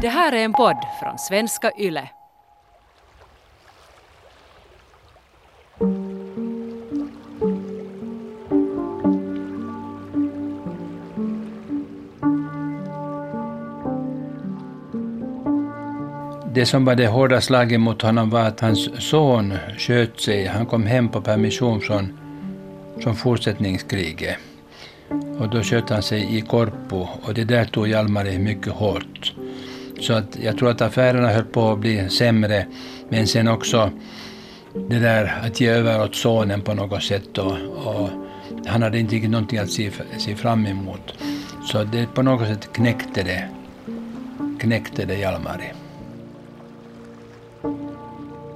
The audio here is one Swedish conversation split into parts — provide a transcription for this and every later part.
Det här är en podd från svenska YLE. Det som var det hårda slaget mot honom var att hans son sköt sig. Han kom hem på permission från, från fortsättningskriget. Och då sköt han sig i Korpo och det där tog Hjalmari mycket hårt. Så att jag tror att affärerna höll på att bli sämre, men sen också det där att ge över åt sonen på något sätt och, och han hade inte riktigt någonting att se, se fram emot. Så det på något sätt knäckte det, knäckte det Hjalmari.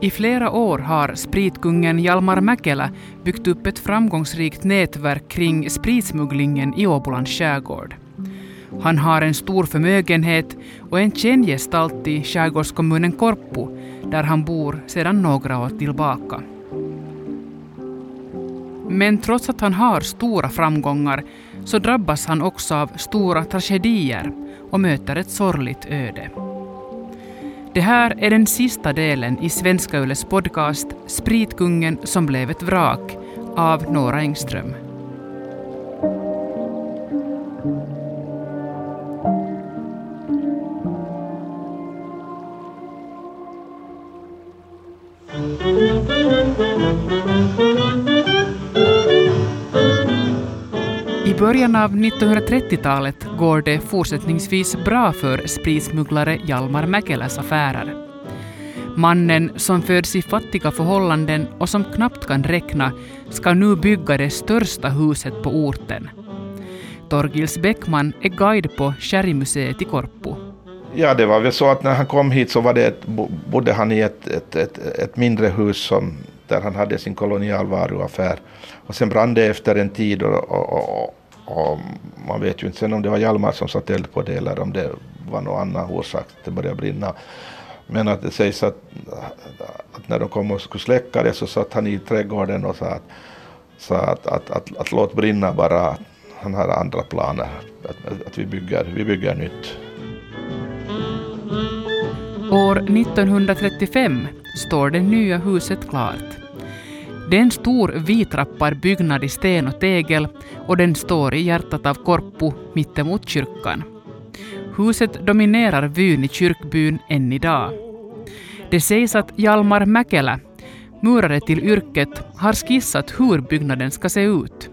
I flera år har spritkungen Hjalmar Mäkelä byggt upp ett framgångsrikt nätverk kring spritsmugglingen i Åbolands skärgård. Han har en stor förmögenhet och en känd gestalt i skärgårdskommunen Korpo, där han bor sedan några år tillbaka. Men trots att han har stora framgångar så drabbas han också av stora tragedier och möter ett sorgligt öde. Det här är den sista delen i Svenska Yles podcast Spritkungen som blev ett vrak av Nora Engström. Början av 1930-talet går det fortsättningsvis bra för spritsmugglare Hjalmar Mäkeläs affärer. Mannen som föds i fattiga förhållanden och som knappt kan räkna ska nu bygga det största huset på orten. Torgils Bäckman är guide på Sherrymuseet i Korpo. Ja, det var väl så att när han kom hit så var det ett, bodde han i ett, ett, ett, ett mindre hus som, där han hade sin kolonialvaruaffär. Och sen brann det efter en tid och, och, och, vet ju inte sen om det var Hjalmar som satte eld på det eller om det var någon annan orsak att det började brinna. Men att det sägs att, att när de kom och skulle släcka det så satt han i trädgården och sa att, sa att, att, att, att låt brinna bara, han har andra planer, att, att vi, bygger, vi bygger nytt. År 1935 står det nya huset klart. Det är en stor vitrappad byggnad i sten och tegel och den står i hjärtat av Korpo mittemot kyrkan. Huset dominerar vyn i kyrkbyn än idag. Det sägs att Hjalmar Mäkelä, murare till yrket, har skissat hur byggnaden ska se ut.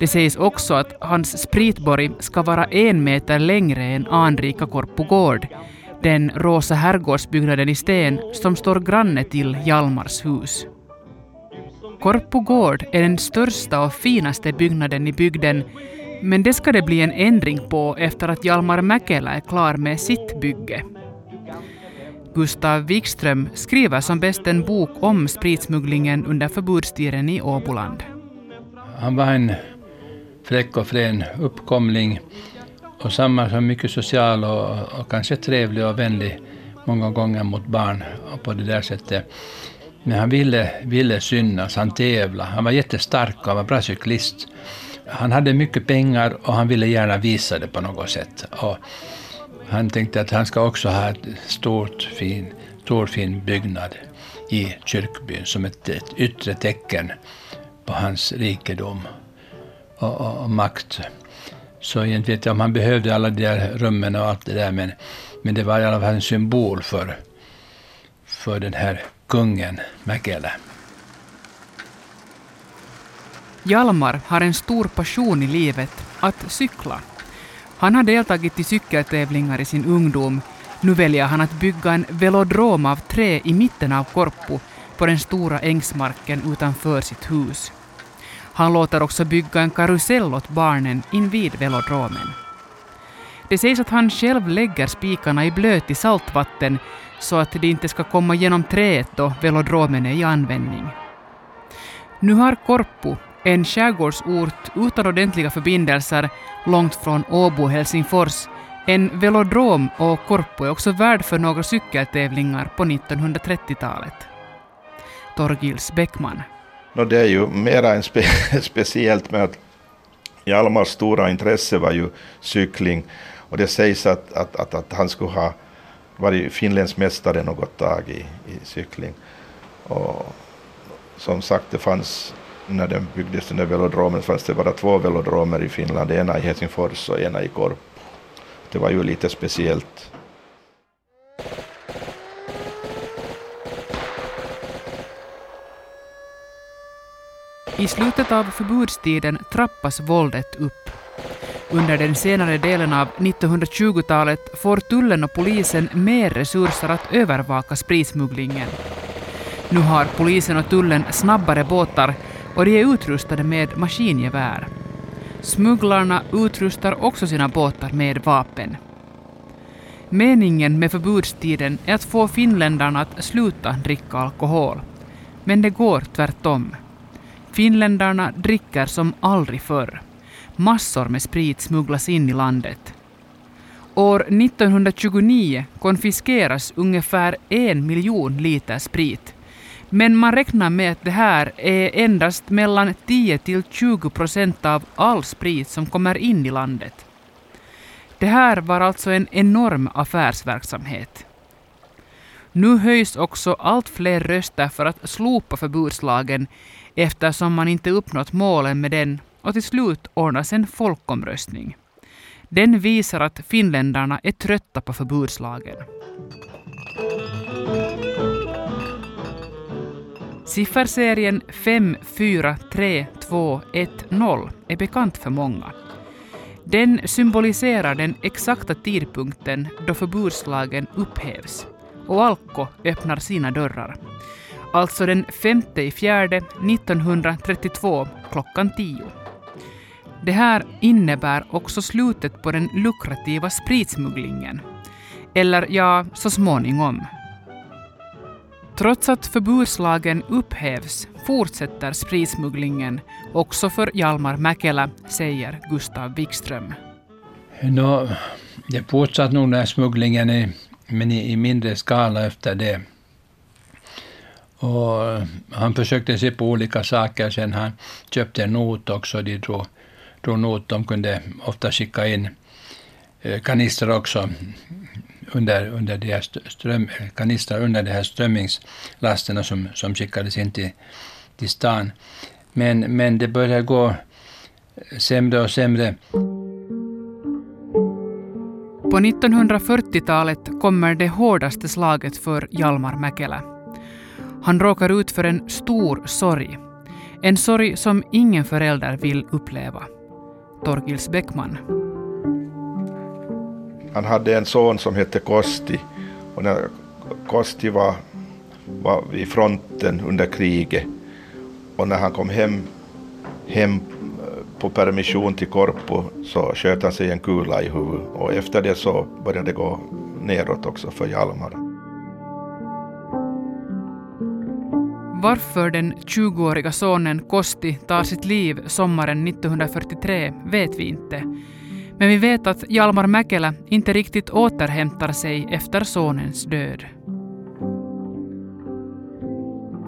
Det sägs också att hans spritborg ska vara en meter längre än anrika Korpo gård, den rosa herrgårdsbyggnaden i sten som står granne till Hjalmars hus. Korpo gård är den största och finaste byggnaden i bygden, men det ska det bli en ändring på efter att Hjalmar Mäkelä är klar med sitt bygge. Gustav Wikström skriver som bäst en bok om spritsmugglingen under förbudstiden i Åboland. Han var en fräck och frän uppkomling och samma som mycket social och, och, kanske trevlig och vänlig många gånger mot barn och på det där sättet. Men han ville, ville synas, han tävlade, han var jättestark och han var bra cyklist. Han hade mycket pengar och han ville gärna visa det på något sätt. Och han tänkte att han ska också ha ett stort, fin, stor fin byggnad i kyrkbyn som ett, ett yttre tecken på hans rikedom och, och, och makt. Så jag vet inte om han behövde alla de där rummen och allt det där, men, men det var i alla fall en symbol för, för den här kungen Mäkelä. Hjalmar har en stor passion i livet, att cykla. Han har deltagit i cykeltävlingar i sin ungdom. Nu väljer han att bygga en velodrom av trä i mitten av Korpo på den stora ängsmarken utanför sitt hus. Han låter också bygga en karusell åt barnen invid velodromen. Det sägs att han själv lägger spikarna i blöt i saltvatten så att de inte ska komma genom träet då velodromen är i användning. Nu har Korpo, en skärgårdsort utan ordentliga förbindelser långt från Åbo och Helsingfors, en velodrom och Korpo är också värd för några cykeltävlingar på 1930-talet. Torgils Bäckman. No, det är ju mera en spe speciellt med att Hjalmars stora intresse var ju cykling och det sägs att, att, att, att han skulle ha varit finländsk mästare något tag i, i cykling. Och som sagt, det fanns när den byggdes, den där velodromen, fanns det bara två velodromer i Finland, ena i Helsingfors och ena i Korp. Det var ju lite speciellt. I slutet av förbudstiden trappas våldet upp. Under den senare delen av 1920-talet får tullen och polisen mer resurser att övervaka spritsmugglingen. Nu har polisen och tullen snabbare båtar och de är utrustade med maskingevär. Smugglarna utrustar också sina båtar med vapen. Meningen med förbudstiden är att få finländarna att sluta dricka alkohol. Men det går tvärtom. Finländarna dricker som aldrig förr. Massor med sprit smugglas in i landet. År 1929 konfiskeras ungefär en miljon liter sprit. Men man räknar med att det här är endast mellan 10 till 20 procent av all sprit som kommer in i landet. Det här var alltså en enorm affärsverksamhet. Nu höjs också allt fler röster för att slopa förbudslagen eftersom man inte uppnått målen med den och till slut ordnas en folkomröstning. Den visar att finländarna är trötta på förbudslagen. Sifferserien 5, 4, 3, 2, 1, 0 är bekant för många. Den symboliserar den exakta tidpunkten då förbudslagen upphävs och Alko öppnar sina dörrar. Alltså den 5 fjärde 1932 klockan 10. Det här innebär också slutet på den lukrativa spritsmugglingen. Eller ja, så småningom. Trots att förbudslagen upphävs fortsätter spritsmugglingen också för Hjalmar Mäkelä, säger Gustav Wikström. No, det fortsatte nog den här smugglingen, i, men i, i mindre skala efter det. Och han försökte se på olika saker sen han köpte en not också. De drog, drog not. De kunde ofta skicka in kanistrar kanister också under, under de här ström, kanistrar under de här strömmingslasterna som, som skickades in till, till stan. Men, men det började gå eh, sämre och sämre. På 1940-talet kommer det hårdaste slaget för Hjalmar Mäkelä. Han råkar ut för en stor sorg. En sorg som ingen förälder vill uppleva. Torgils Bäckman. Han hade en son som hette Kosti och när Kosti var, var vid fronten under kriget och när han kom hem, hem eh, på permission till Korpo så sköt han sig en kula i huvudet och efter det så började det gå neråt också för Hjalmar. Varför den 20-åriga sonen Kosti tar sitt liv sommaren 1943 vet vi inte. Men vi vet att Hjalmar Mäkelä inte riktigt återhämtar sig efter sonens död.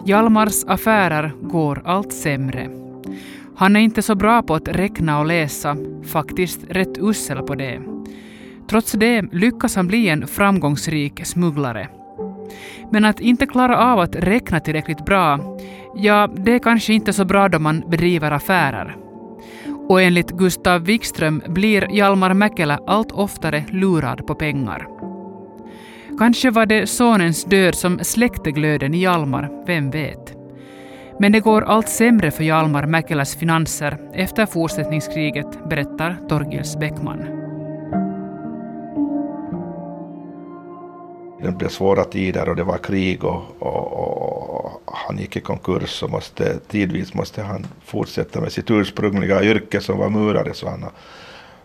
Hjalmars affärer går allt sämre. Han är inte så bra på att räkna och läsa, faktiskt rätt usel på det. Trots det lyckas han bli en framgångsrik smugglare. Men att inte klara av att räkna tillräckligt bra, ja, det är kanske inte så bra då man bedriver affärer. Och enligt Gustav Wikström blir Hjalmar Mäkelä allt oftare lurad på pengar. Kanske var det sonens död som släckte glöden i Hjalmar, vem vet? Men det går allt sämre för Hjalmar Mäkeläs finanser efter fortsättningskriget, berättar Torgils Bäckman. Det blev svåra tider och det var krig och, och, och, han gick i konkurs och måste, tidvis måste han fortsätta med sitt ursprungliga yrke som var murare så han har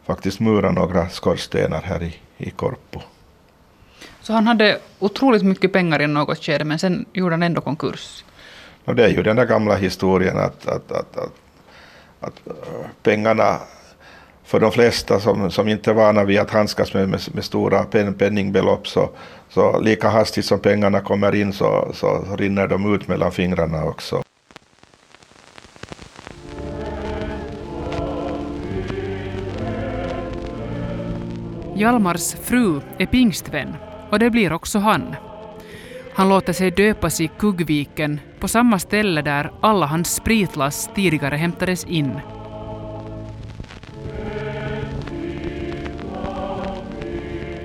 faktiskt murat några skorstenar här i, i Korpo. Så han hade otroligt mycket pengar i något skede men sen gjorde han ändå konkurs? Och det är ju den där gamla historien att, att, att, att, att pengarna för de flesta som, som inte är vana vid att handskas med, med, med stora pen, penningbelopp så, så lika hastigt som pengarna kommer in så, så rinner de ut mellan fingrarna också. Hjalmars fru är pingstvän och det blir också han. Han låter sig döpas i Kuggviken, på samma ställe där alla hans spritlass tidigare hämtades in.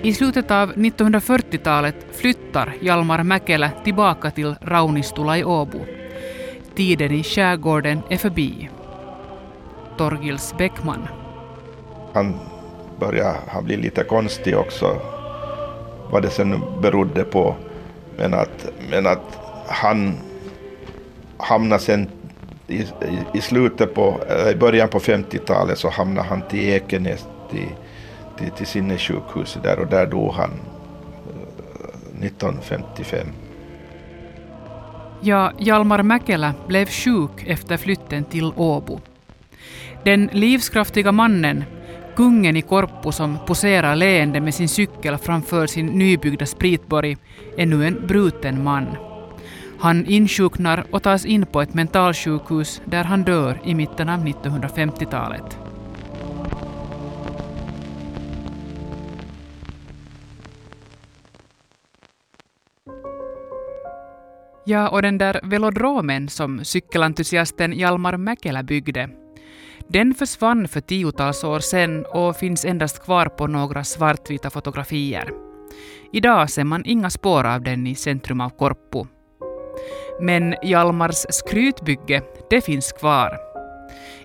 I slutet av 1940-talet flyttar Hjalmar Mäkelä tillbaka till Raunistula i Åbo. Tiden i skärgården är förbi. Torgils Bäckman. Han började han bli lite konstig också, vad det sen berodde på. Men att, men att han hamnade sen i, i, i slutet på, eh, i början på 50-talet så hamnade han till Ekenäs till, till, till sinnessjukhuset där och där dog han eh, 1955. Ja, Hjalmar Mäkelä blev sjuk efter flytten till Åbo. Den livskraftiga mannen, kungen i Korpo som poserar leende med sin cykel framför sin nybyggda spritborg, är nu en bruten man. Han insjuknar och tas in på ett mentalsjukhus där han dör i mitten av 1950-talet. Ja, och den där velodromen som cykelentusiasten Hjalmar Mäkelä byggde, den försvann för tiotals år sedan och finns endast kvar på några svartvita fotografier. Idag ser man inga spår av den i centrum av Korpo. Men Hjalmars skrytbygge, det finns kvar.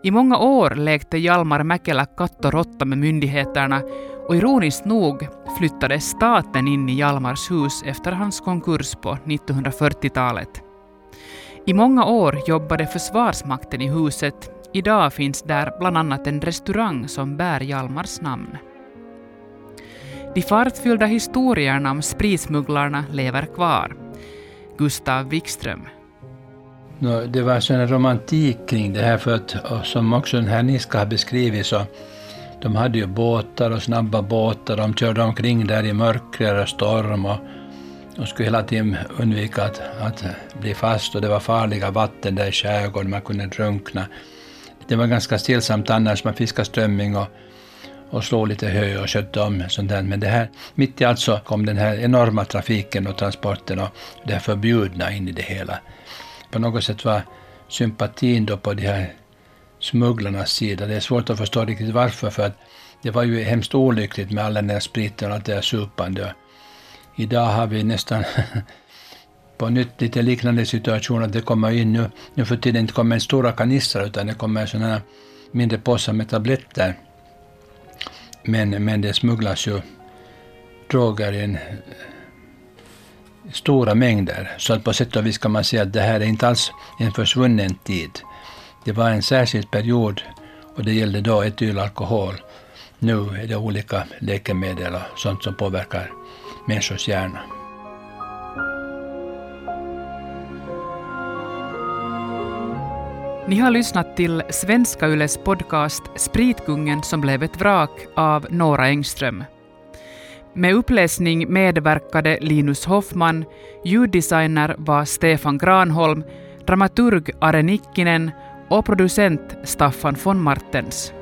I många år lekte Hjalmar Mäkelä katt och råtta med myndigheterna och ironiskt nog flyttade staten in i Hjalmars hus efter hans konkurs på 1940-talet. I många år jobbade Försvarsmakten i huset. Idag finns där bland annat en restaurang som bär Hjalmars namn. De fartfyllda historierna om spritsmugglarna lever kvar. Gustav Wikström. Det var sån romantik kring det här, för att, som också den här Niska har beskrivit, så de hade ju båtar och snabba båtar, de körde omkring där i mörker och storm och, och skulle hela tiden undvika att, att bli fast och det var farliga vatten där i skärgården, man kunde drunkna. Det var ganska stillsamt annars, man fiskade strömming och, och slog lite hö och skötte om sånt där. Men det här, mitt i allt så kom den här enorma trafiken och transporten och det här förbjudna in i det hela. På något sätt var sympatin då på de här smugglarnas sida. Det är svårt att förstå riktigt varför, för att det var ju hemskt olyckligt med all den där spriten och allt det där supande. Idag har vi nästan på nytt lite liknande situation att det kommer in nu, nu för tiden inte kommer en stora kanistrar utan det kommer sådana mindre påsar med tabletter. Men, men det smugglas ju droger i en stora mängder. Så att på sätt och vis kan man säga att det här är inte alls en försvunnen tid. Det var en särskild period och det gällde då etylalkohol. Nu är det olika läkemedel och sånt som påverkar människors hjärna. Ni har lyssnat till Svenska Yles podcast Spritkungen som blev ett vrak av Nora Engström. Med uppläsning medverkade Linus Hoffman, ljuddesigner var Stefan Granholm, dramaturg Are Nikkinen och producent Staffan von Martens.